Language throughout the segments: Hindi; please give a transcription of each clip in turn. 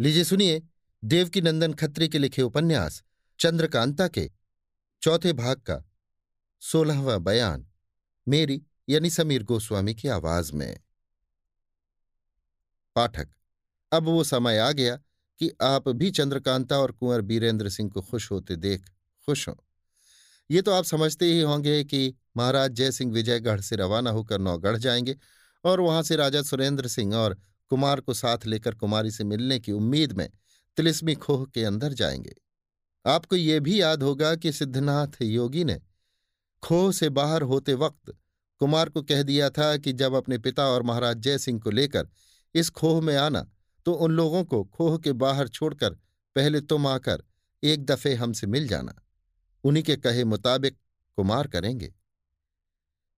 लीजिए सुनिए देवकी नंदन खत्री के लिखे उपन्यास, चंद्रकांता के, चौथे भाग का, सोलहवां बयान, मेरी यानी समीर गोस्वामी की आवाज़ में। पाठक, अब वो समय आ गया कि आप भी चंद्रकांता और कुंवर बीरेंद्र सिंह को खुश होते देख खुश हों। ये तो आप समझते ही होंगे कि महाराज जयसिंह विजयगढ़ से रवाना होकर नौगढ़ जाएँगे और वहाँ से राजा सुरेंद्र सिंह और कुमार को साथ लेकर कुमारी से मिलने की उम्मीद में तिलिस्मी खोह के अंदर जाएँगे। आपको ये भी याद होगा कि सिद्धनाथ योगी ने खोह से बाहर होते वक्त कुमार को कह दिया था कि जब अपने पिता और महाराज जय सिंह को लेकर इस खोह में आना तो उन लोगों को खोह के बाहर छोड़कर पहले तुम आकर एक दफे हमसे मिल जाना। उन्हीं के कहे मुताबिक कुमार करेंगे।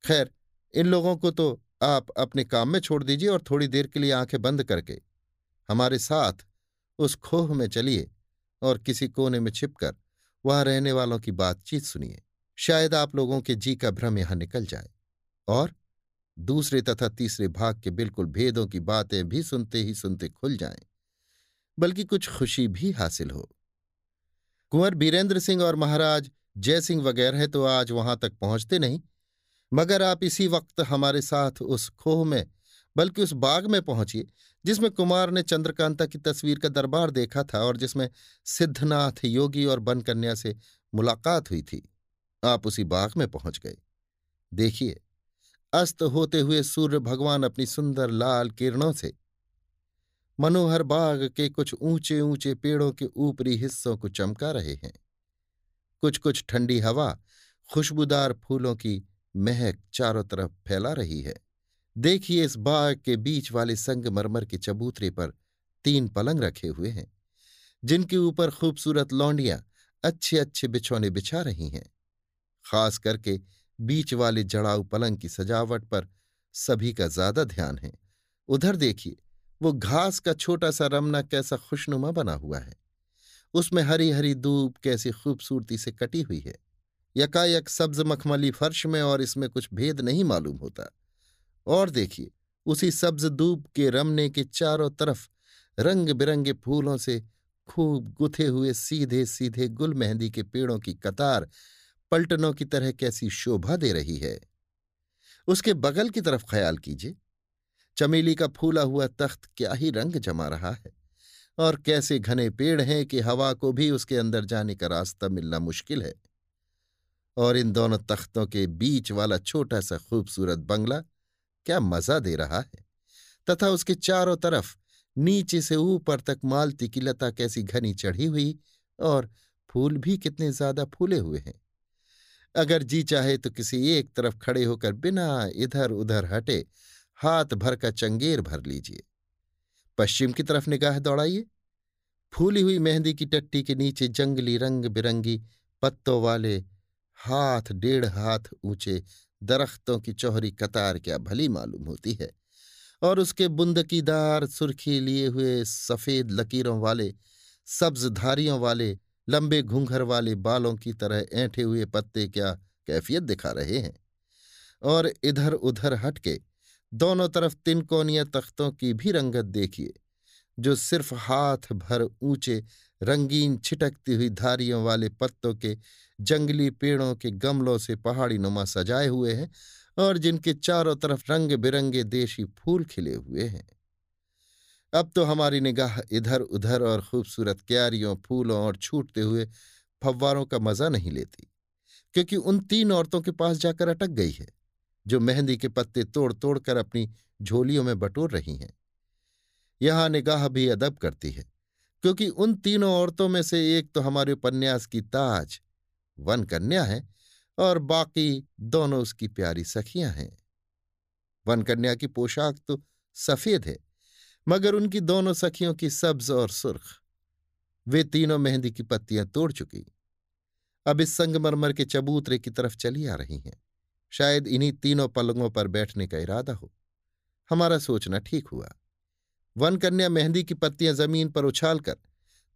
खैर, इन लोगों को तो आप अपने काम में छोड़ दीजिए और थोड़ी देर के लिए आँखें बंद करके हमारे साथ उस खोह में चलिए और किसी कोने में छिपकर वहाँ रहने वालों की बातचीत सुनिए। शायद आप लोगों के जी का भ्रम यहाँ निकल जाए। और दूसरे तथा तीसरे भाग के बिल्कुल भेदों की बातें भी सुनते ही सुनते खुल जाएँ, बल्कि कुछ खुशी भी हासिल हो। कुंवर बीरेंद्र सिंह और महाराज जयसिंह वगैरह तो आज वहाँ तक पहुँचते नहीं। मगर आप इसी वक्त हमारे साथ उस खोह में, बल्कि उस बाग में पहुंचिए, जिसमें कुमार ने चंद्रकांता की तस्वीर का दरबार देखा था और जिसमें सिद्धनाथ योगी और बनकन्या से मुलाकात हुई थी। आप उसी बाग में पहुँच गए। देखिए, अस्त होते हुए सूर्य भगवान अपनी सुंदर लाल किरणों से, मनोहर बाग के कुछ ऊँचे ऊँचे पेड़ों के ऊपरी हिस्सों को चमका रहे हैं। कुछ कुछ ठंडी हवा, खुशबूदार फूलों की महक चारों तरफ़ फैला रही है। देखिए इस बाग के बीच वाले संगमरमर के चबूतरे पर तीन पलंग रखे हुए हैं, जिनके ऊपर खूबसूरत लौंडियाँ अच्छे अच्छे बिछौने बिछा रही हैं। खास करके बीच वाले जड़ाऊ पलंग की सजावट पर सभी का ज़्यादा ध्यान है। उधर देखिए, वो घास का छोटा सा रमना कैसा खुशनुमा बना हुआ है। उसमें हरी हरी दूब कैसी खूबसूरती से कटी हुई है। यकायक सब्ज मखमली फर्श में और इसमें कुछ भेद नहीं मालूम होता। और देखिए, उसी सब्ज दूब के रमने के चारों तरफ़ रंग बिरंगे फूलों से खूब गुथे हुए सीधे सीधे गुल मेहंदी के पेड़ों की कतार पलटनों की तरह कैसी शोभा दे रही है। उसके बगल की तरफ़ ख्याल कीजिए, चमेली का फूला हुआ तख्त क्या ही रंग जमा रहा है। और कैसे घने पेड़ हैं कि हवा को भी उसके अंदर जाने का रास्ता मिलना मुश्किल है। और इन दोनों तख्तों के बीच वाला छोटा सा खूबसूरत बंगला क्या मज़ा दे रहा है। तथा उसके चारों तरफ़ नीचे से ऊपर तक मालती की लता कैसी घनी चढ़ी हुई और फूल भी कितने ज़्यादा फूले हुए हैं। अगर जी चाहे तो किसी एक तरफ़ खड़े होकर बिना इधर उधर हटे हाथ भर का चंगेर भर लीजिए। पश्चिम की तरफ़ निगाह दौड़ाइए। फूली हुई मेहंदी की टट्टी के नीचे जंगली रंग बिरंगी पत्तों वाले हाथ डेढ़ हाथ ऊँचे दरख्तों की चौहरी कतार क्या भली मालूम होती है। और उसके बुंदकीदार सुर्खी लिए हुए सफ़ेद लकीरों वाले सब्ज धारियों वाले, लंबे घूंघर वाले बालों की तरह ऐंठे हुए पत्ते क्या कैफियत दिखा रहे हैं? और इधर उधर हटके दोनों तरफ़ तिनकोनिया तख्तों की भी रंगत देखिए। जो सिर्फ़ हाथ भर ऊँचे, रंगीन छिटकती हुई धारियों वाले पत्तों के जंगली पेड़ों के गमलों से पहाड़ी नुमा सजाए हुए हैं और जिनके चारों तरफ़ रंग बिरंगे देशी फूल खिले हुए हैं। अब तो हमारी निगाह इधर उधर और खूबसूरत क्यारियों, फूलों और छूटते हुए फव्वारों का मज़ा नहीं लेती, क्योंकि उन तीन औरतों के पास जाकर अटक गई है, जो मेहंदी के पत्ते तोड़ तोड़ कर अपनी झोलियों में बटोर रही हैं। यहाँ निगाह भी अदब करती है, क्योंकि उन तीनों औरतों में से एक तो हमारे उपन्यास की ताज, वन कन्या है, और बाकी दोनों उसकी प्यारी सखियाँ हैं। वन कन्या की पोशाक तो सफ़ेद है, मगर उनकी दोनों सखियों की सब्ज और सुर्ख। वे तीनों मेहंदी की पत्तियाँ तोड़ चुकी। अब इस संगमरमर के चबूतरे की तरफ़ चली आ रही हैं। शायद इन्हीं तीनों पलंगों पर बैठने का इरादा हो। हमारा सोचना ठीक हुआ। वन कन्या मेहंदी की पत्तियाँ ज़मीन पर उछालकर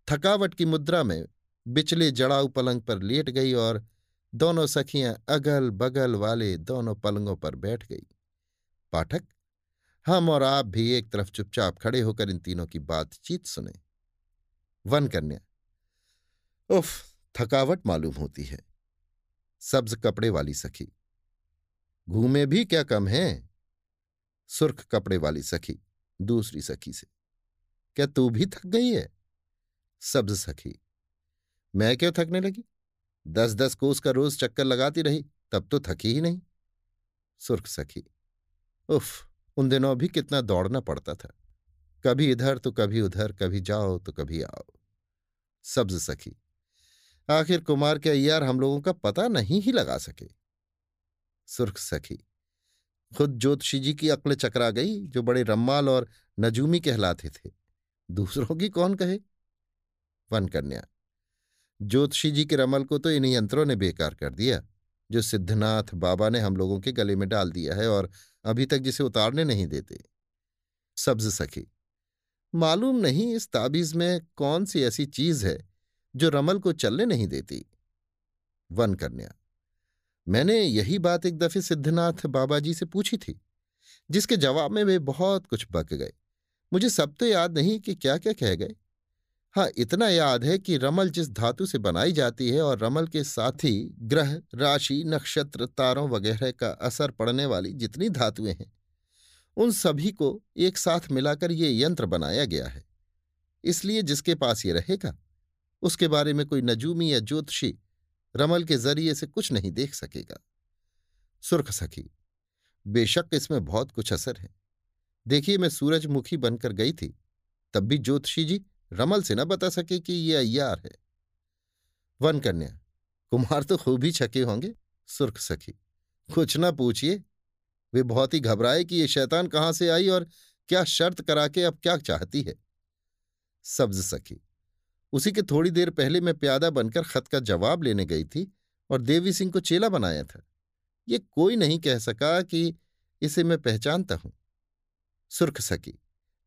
थकावट की मुद्रा में बिचले जड़ाऊ पलंग पर लेट गई और दोनों सखियाँ अगल बगल वाले दोनों पलंगों पर बैठ गई। पाठक, हम और आप भी एक तरफ़ चुपचाप खड़े होकर इन तीनों की बातचीत सुने। वन कन्या उफ, थकावट मालूम होती है। सब्ज कपड़े वाली सखी, घूमे भी क्या कम है? सुर्ख कपड़े वाली सखी दूसरी सखी से। क्या तू भी थक गई है? सब्ज सखी। मैं क्यों थकने लगी? दस दस कोस का रोज चक्कर लगाती रही, तब तो थकी ही नहीं। सुर्ख सखी, उफ, उन दिनों भी कितना दौड़ना पड़ता था। कभी इधर तो कभी उधर, कभी जाओ तो कभी आओ। सब्ज सखी, आखिर कुमार के अय्यार हम लोगों का पता नहीं ही लगा सके। सुर्ख सखी खुद ज्योतिषी जी की अक्ल चकरा गई, जो बड़े रम्माल और नजूमी कहलाते थे। दूसरों की कौन कहे? वन कन्या, ज्योतिषी जी के रमल को तो इन यंत्रों ने बेकार कर दिया, जो सिद्धनाथ बाबा ने हम लोगों के गले में डाल दिया है और अभी तक जिसे उतारने नहीं देते। सब्ज सखी, मालूम नहीं इस ताबीज में कौन सी ऐसी चीज़ है, जो रमल को चलने नहीं देती। वन कन्या मैंने यही बात एक दफे सिद्धनाथ बाबा जी से पूछी थी, जिसके जवाब में वे बहुत कुछ बक गए। मुझे सब तो याद नहीं कि क्या क्या कह गए। हाँ इतना याद है कि रमल जिस धातु से बनाई जाती है और रमल के साथ ही ग्रह, राशि, नक्षत्र, तारों वगैरह का असर पड़ने वाली जितनी धातुएँ हैं, उन सभी को एक साथ मिलाकर ये यंत्र बनाया गया है। इसलिए जिसके पास ये रहेगा, उसके बारे में कोई नजूमी या ज्योतिषी रमल के ज़रिए से कुछ नहीं देख सकेगा। सुर्ख सखी, बेशक इसमें बहुत कुछ असर है। देखिए, मैं सूरजमुखी बनकर गई थी, तब भी ज्योतिषी जी रमल से न बता सके कि ये अय्यार है। वन कन्या, कुमार तो खूब ही छके होंगे। सुर्ख सखी, कुछ ना पूछिए। वे बहुत ही घबराए कि ये शैतान कहाँ से आई और क्या शर्त करा के अब क्या चाहती है। सब्ज सखी उसी के थोड़ी देर पहले मैं प्यादा बनकर खत का जवाब लेने गई थी और देवी सिंह को चेला बनाया था। ये कोई नहीं कह सका कि इसे मैं पहचानता हूँ। सुर्ख सकी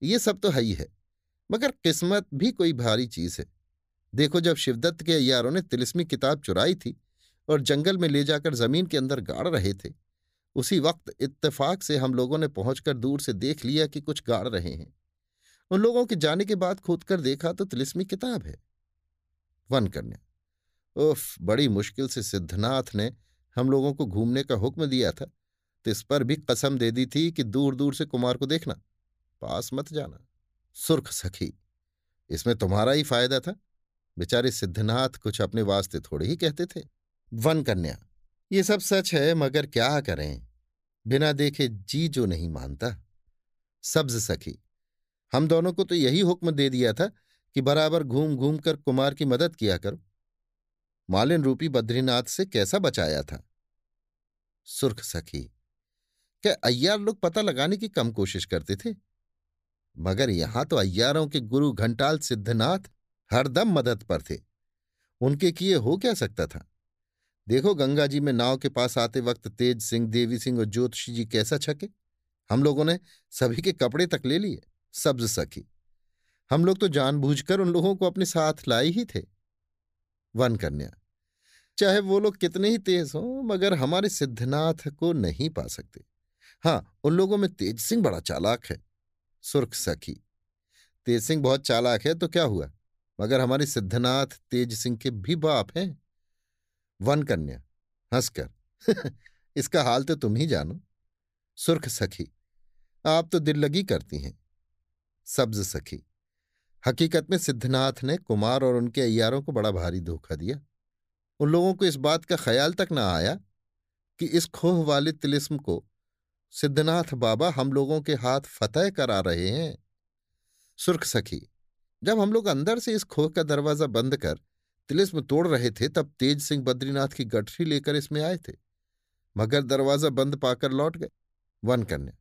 ये सब तो है ही है, मगर किस्मत भी कोई भारी चीज़ है। देखो जब शिवदत्त के अयारों ने तिलिस्मी किताब चुराई थी और जंगल में ले जाकर ज़मीन के अंदर गाड़ रहे थे, उसी वक्त इत्तेफाक से हम लोगों ने पहुंचकर दूर से देख लिया कि कुछ गाड़ रहे हैं। उन लोगों के जाने के बाद खोद कर देखा तो तिलिस्मी किताब है। वन कन्या, उफ, बड़ी मुश्किल से सिद्धनाथ ने हम लोगों को घूमने का हुक्म दिया था। तो इस पर भी कसम दे दी थी कि दूर दूर से कुमार को देखना, पास मत जाना। सुर्ख सखी, इसमें तुम्हारा ही फ़ायदा था। बेचारे सिद्धनाथ कुछ अपने वास्ते थोड़े ही कहते थे। वन कन्या, ये सब सच है, मगर क्या करें? बिना देखे जी जो नहीं मानता। सब्ज सखी हम दोनों को तो यही हुक्म दे दिया था कि बराबर घूम घूम कर कुमार की मदद किया करो। मालिन रूपी बद्रीनाथ से कैसा बचाया था? सुर्ख सखी, क्या अय्यार लोग पता लगाने की कम कोशिश करते थे? मगर यहाँ तो अय्यारों के गुरु घंटाल सिद्धनाथ हरदम मदद पर थे। उनके किए हो क्या सकता था? देखो गंगा जी में नाव के पास आते वक्त तेज सिंह, देवी सिंह और ज्योतिषी जी कैसा छके। हम लोगों ने सभी के कपड़े तक ले लिए। सब्ज सखी। हम लोग तो जानबूझकर उन लोगों को अपने साथ लाए ही थे। वन कन्या, चाहे वो लोग कितने ही तेज हों, मगर हमारे सिद्धनाथ को नहीं पा सकते। हाँ उन लोगों में तेज सिंह बड़ा चालाक है, सुर्ख सखी। तेज सिंह बहुत चालाक है तो क्या हुआ? मगर हमारे सिद्धनाथ तेज सिंह के भी बाप हैं। वन कन्या, हंसकर, इसका हाल तो तुम ही जानो। सुर्ख सखी, आप तो दिल लगी करती हैं। सब्ज सखी। हकीकत में सिद्धनाथ ने कुमार और उनके अयारों को बड़ा भारी धोखा दिया। उन लोगों को इस बात का ख्याल तक न आया कि इस खोह वाले तिलिस्म को सिद्धनाथ बाबा हम लोगों के हाथ फतह करा रहे हैं। सुर्ख सखी, जब हम लोग अंदर से इस खोह का दरवाज़ा बंद कर तिलिस्म तोड़ रहे थे, तब तेज सिंह बद्रीनाथ की गठरी लेकर इसमें आए थे। मगर दरवाज़ा बंद पाकर लौट गए, वन कन्या।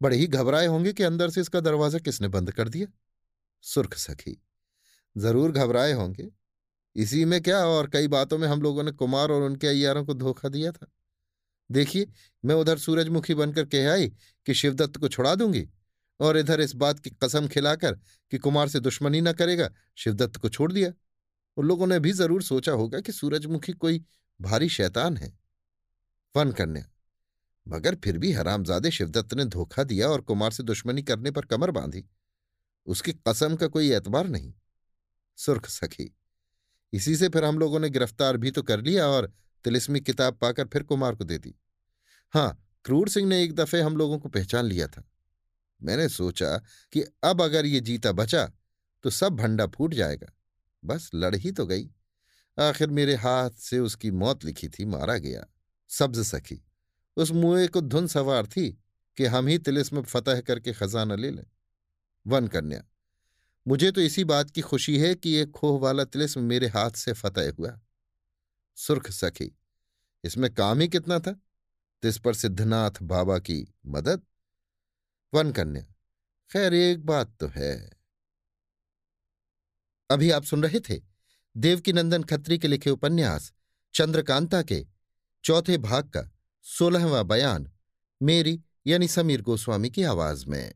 बड़े ही घबराए होंगे कि अंदर से इसका दरवाज़ा किसने बंद कर दिया? सुर्ख सखी, ज़रूर घबराए होंगे। इसी में क्या और कई बातों में हम लोगों ने कुमार और उनके अयारों को धोखा दिया था। देखिए, मैं उधर सूरजमुखी बनकर कह आई कि शिवदत्त को छुड़ा दूँगी और इधर इस बात की कसम खिलाकर कि कुमार से दुश्मनी न करेगा, शिवदत्त को छोड़ दिया। उन लोगों ने भी ज़रूर सोचा होगा कि सूरजमुखी कोई भारी शैतान है। वन कन्या मगर फिर भी हरामजादे शिवदत्त ने धोखा दिया और कुमार से दुश्मनी करने पर कमर बांधी। उसकी कसम का कोई एतबार नहीं। सुर्ख सखी, इसी से फिर हम लोगों ने गिरफ़्तार भी तो कर लिया और तिलिस्मी किताब पाकर फिर कुमार को दे दी। हाँ क्रूर सिंह ने एक दफे हम लोगों को पहचान लिया था। मैंने सोचा कि अब अगर ये जीता बचा तो सब भंडा फूट जाएगा। बस लड़ ही तो गई। आखिर मेरे हाथ से उसकी मौत लिखी थी, मारा गया। सब्ज सखी उस मुए को धुन सवार थी कि हम ही तिलिस्म फतह करके खजाना ले लें। वन कन्या, मुझे तो इसी बात की खुशी है कि ये खोह वाला तिलिस्म मेरे हाथ से फतह हुआ। सुर्ख सखी, इसमें काम ही कितना था? तिस पर सिद्धनाथ बाबा की मदद? वन कन्या, खैर एक बात तो है। अभी आप सुन रहे थे देवकीनंदन खत्री के लिखे उपन्यास चंद्रकांता के चौथे भाग का सोलहवां बयान मेरी यानी समीर गोस्वामी की आवाज़ में।